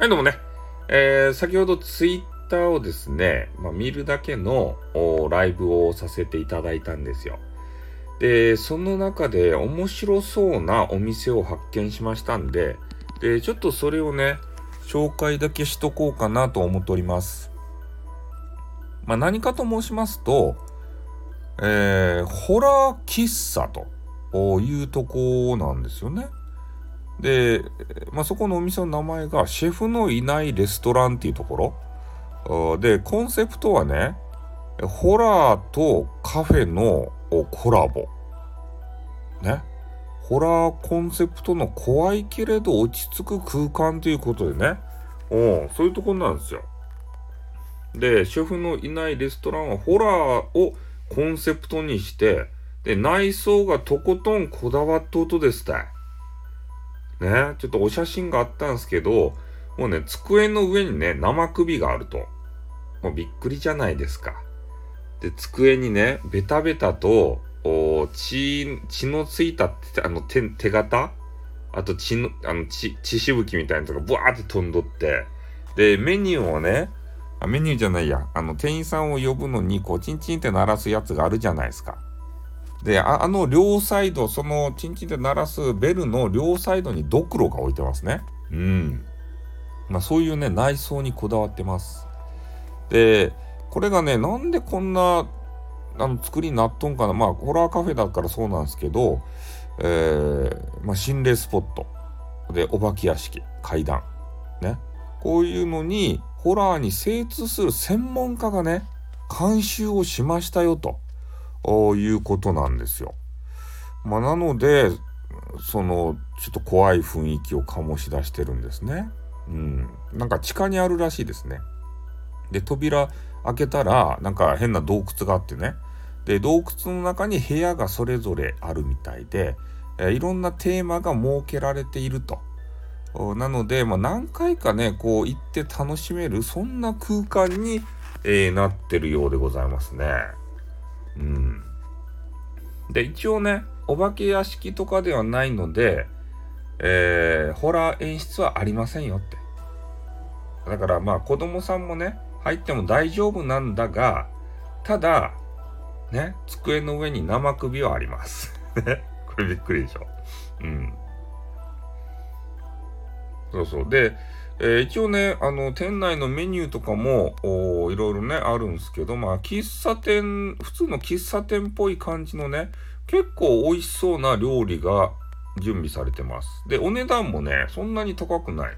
はい、どうもね。えー、先ほどツイッターをですね、まあ、見るだけのライブをさせていただいたんですよ。で、その中で面白そうなお店を発見しましたんで、で、ちょっとそれをね、紹介だけしとこうかなと思っております。まあ、何かと申しますと、えー、ホラー喫茶というとこなんですよね。で、まあ、そこのお店の名前がシェフのいないレストランっていうところ。で、コンセプトはね、ホラーとカフェのコラボ。ね。ホラーコンセプトの怖いけれど落ち着く空間ということでね。おそういうところなんですよ。で、シェフのいないレストランはホラーをコンセプトにして、で、内装がとことんこだわっとうとですたい。ね、ちょっとお写真があったんですけど、もうね、机の上にね、生首があると。もうびっくりじゃないですか。で、机にね、ベタベタと、お血、血のついたあの手、手形？あと血の、あの血、血しぶきみたいなのがブワーって飛んどって、で、メニューをね、あメニューじゃないや、あの、店員さんを呼ぶのに、こう、チンチンって鳴らすやつがあるじゃないですか。で、あの両サイド、そのチンチンで鳴らすベルの両サイドにドクロが置いてますね。うん。まあそういうね、内装にこだわってます。で、これがね、なんでこんな、あの、作りになっとんかな。まあ、ホラーカフェだからそうなんですけど、えー、まあ、心霊スポット。で、お化け屋敷、階段。ね。こういうのに、ホラーに精通する専門家がね、監修をしましたよと。いうことなんですよ。まあ、なので、その、ちょっと怖い雰囲気を醸し出してるんですね。うん。なんか地下にあるらしいですね。で、扉開けたら、なんか変な洞窟があってね。で、洞窟の中に部屋がそれぞれあるみたいで、えー、いろんなテーマが設けられていると。なので、まあ、何回かね、こう行って楽しめる、そんな空間に、えー、なってるようでございますね。うん。で、一応ね、お化け屋敷とかではないので、えー、ホラー演出はありませんよって。だからまあ子供さんもね、入っても大丈夫なんだが、ただ、ね、机の上に生首はあります。ね、これびっくりでしょ。うん。そうそう。で、えー、一応ね、あの、店内のメニューとかも、いろいろね、あるんですけど、まあ、喫茶店、普通の喫茶店っぽい感じのね、結構美味しそうな料理が準備されてます。で、お値段もね、そんなに高くない。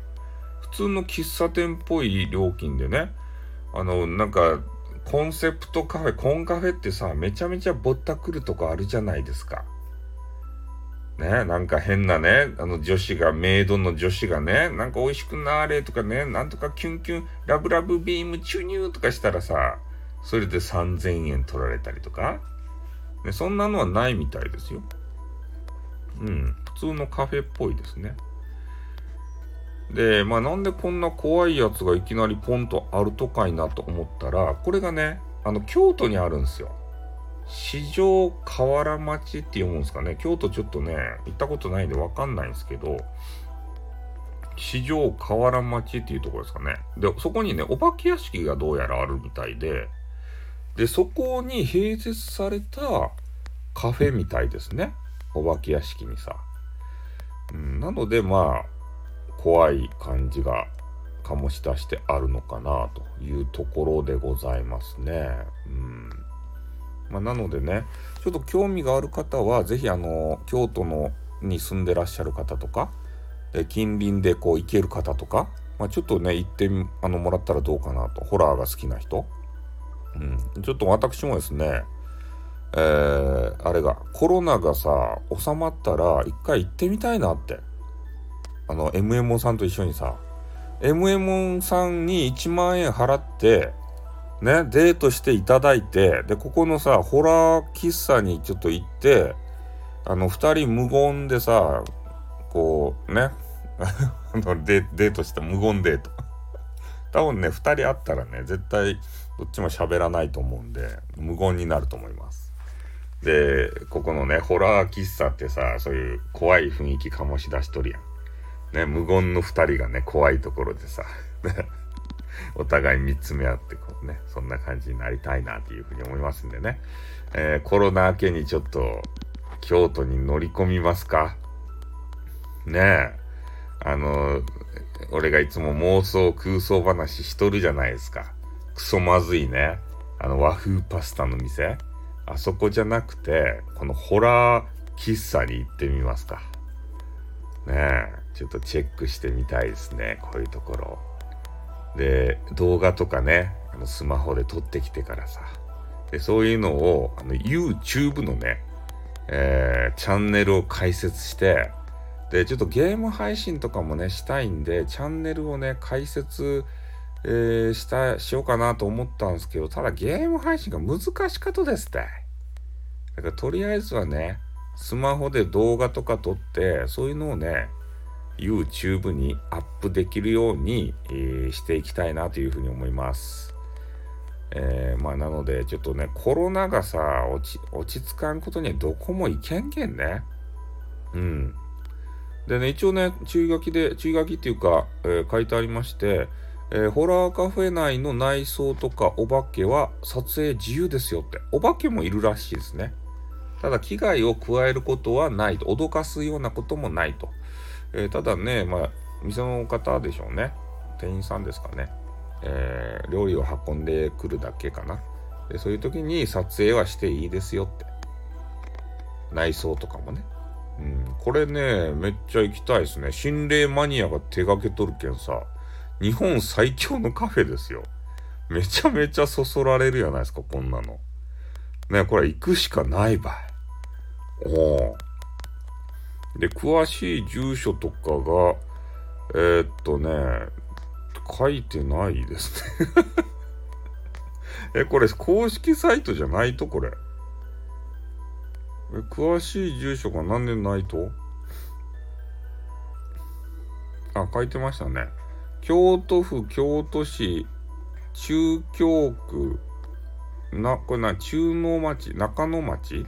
普通の喫茶店っぽい料金でね、あの、なんか、コンセプトカフェ、コンカフェってさ、めちゃめちゃぼったくるとこあるじゃないですか。ね、なんか変なね、あの女子が、メイドの女子がね、なんか美味しくなれとかね、なんとかキュンキュン、ラブラブビームチュニューとかしたらさ、それで3000円取られたりとか、ね、そんなのはないみたいですよ。うん、普通のカフェっぽいですね。で、まあなんでこんな怖いやつがいきなりポンとあるとかいなと思ったら、これがね、あの京都にあるんですよ。四条河原町って読むんですかね？京都ちょっとね、行ったことないんでわかんないんですけど、四条河原町っていうところですかね。で、そこにね、お化け屋敷がどうやらあるみたいで、で、そこに併設されたカフェみたいですね。お化け屋敷にさ。うん、なので、まあ、怖い感じが醸し出してあるのかなというところでございますね。うんまあ、なのでね、ちょっと興味がある方は、ぜひあの、京都のに住んでらっしゃる方とか、で近隣でこう行ける方とか、まあ、ちょっとね、行ってあのもらったらどうかなと。ホラーが好きな人。うん。ちょっと私もですね、えー、あれが、コロナがさ、収まったら一回行ってみたいなって。あの、MMO さんと一緒にさ、MMO さんに1万円払って、ね、デートしていただいて、で、ここのさ、ホラー喫茶にちょっと行って、あの、二人無言でさ、こう、ね、デデートした無言デート。多分ね、二人会ったらね、絶対どっちも喋らないと思うんで、無言になると思います。で、ここのね、ホラー喫茶ってさ、そういう怖い雰囲気醸し出しとるやん。ね、無言の二人がね、怖いところでさ、お互い見つめ合ってね、そんな感じになりたいなというふうに思いますんでね。えー、コロナ明けにちょっと、京都に乗り込みますか？ねえ。あの、俺がいつも妄想空想話しとるじゃないですか。クソまずいね。あの和風パスタの店。あそこじゃなくて、このホラー喫茶に行ってみますか。ねえ。ちょっとチェックしてみたいですね。こういうところ。で、動画とかね、あのスマホで撮ってきてからさ。で、そういうのを、あの、YouTube のね、えー、チャンネルを開設して、で、ちょっとゲーム配信とかもね、したいんで、チャンネルをね、開設、えー、した、しようかなと思ったんですけど、ただゲーム配信が難しかとですって。だからとりあえずはね、スマホで動画とか撮って、そういうのをね、YouTube にアップできるように、えー、していきたいなというふうに思います。えー、まあなのでちょっとね、コロナがさ、落ち、落ち着かんことにはどこも行けんけんね。うん。でね、一応ね、注意書きで、注意書きっていうか、えー、書いてありまして、えー、ホラーカフェ内の内装とかお化けは撮影自由ですよって。お化けもいるらしいですね。ただ、危害を加えることはないと。脅かすようなこともないと。え、ただね、まあ、店の方でしょうね。店員さんですかね。えー、料理を運んでくるだけかな。でそういう時に撮影はしていいですよって。内装とかもね。うん、これね、めっちゃ行きたいですね。心霊マニアが手掛けとるけんさ、日本最強のカフェですよ。めちゃめちゃそそられるじゃないですか、こんなの。ね、これ行くしかないばい。おお。で、詳しい住所とかが、えー、っとね、書いてないですね え、これ公式サイトじゃないとこれ。え、詳しい住所が何でないと？あ、書いてましたね。京都府京都市中京区、な、これな、中野町、中野町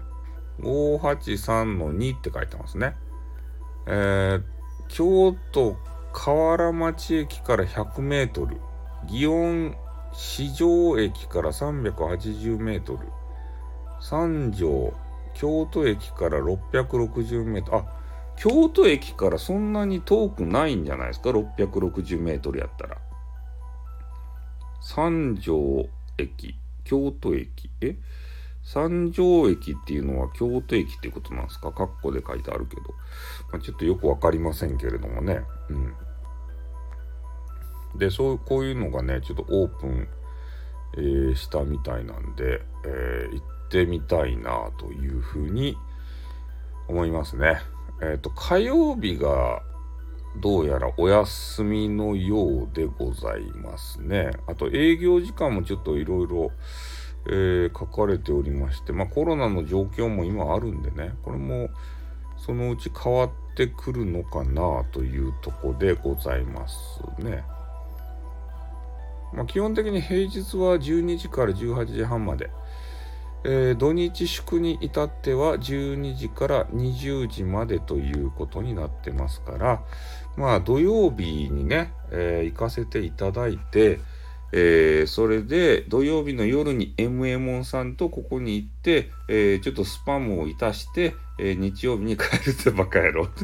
?583-2 って書いてますね。えー、京都河原町駅から100メートル、祇園市場駅から380メートル、三条京都駅から660メートル、あ、京都駅からそんなに遠くないんじゃないですか、660メートルやったら。三条駅、京都駅、え？三条駅っていうのは京都駅ってことなんですか？カッコで書いてあるけど。まあ、ちょっとよくわかりませんけれどもね。うん。で、そう、こういうのがね、ちょっとオープン、えー、したみたいなんで、えー、行ってみたいなというふうに思いますね。えっ、ー、と、火曜日がどうやらお休みのようでございますね。あと営業時間もちょっといろいろ、書かれておりまして、まあ、コロナの状況も今あるんでね、これもそのうち変わってくるのかなというとこでございますね。まあ、基本的に平日は12時から18時半まで、えー、土日祝に至っては12時から20時までということになってますから、まあ土曜日にね、えー、行かせていただいて、えー、それで土曜日の夜に MA さんとここに行って、えー、ちょっとスパムをいたして、えー、日曜日に帰るってバカ野郎。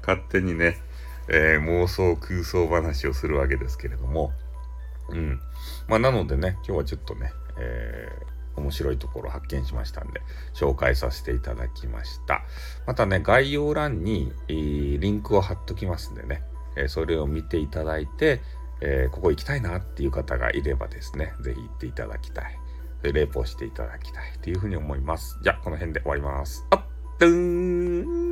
勝手にね、え妄想空想話をするわけですけれども。うん。まあ、なのでね、今日はちょっとね、え面白いところ発見しましたんで、紹介させていただきました。またね、概要欄に、えリンクを貼っときますんでね、えそれを見ていただいて、え、ここ行きたいなっていう方がいればですね、ぜひ行っていただきたい。レポしていただきたいというふうに思います。じゃあ、この辺で終わります。あっ、とーん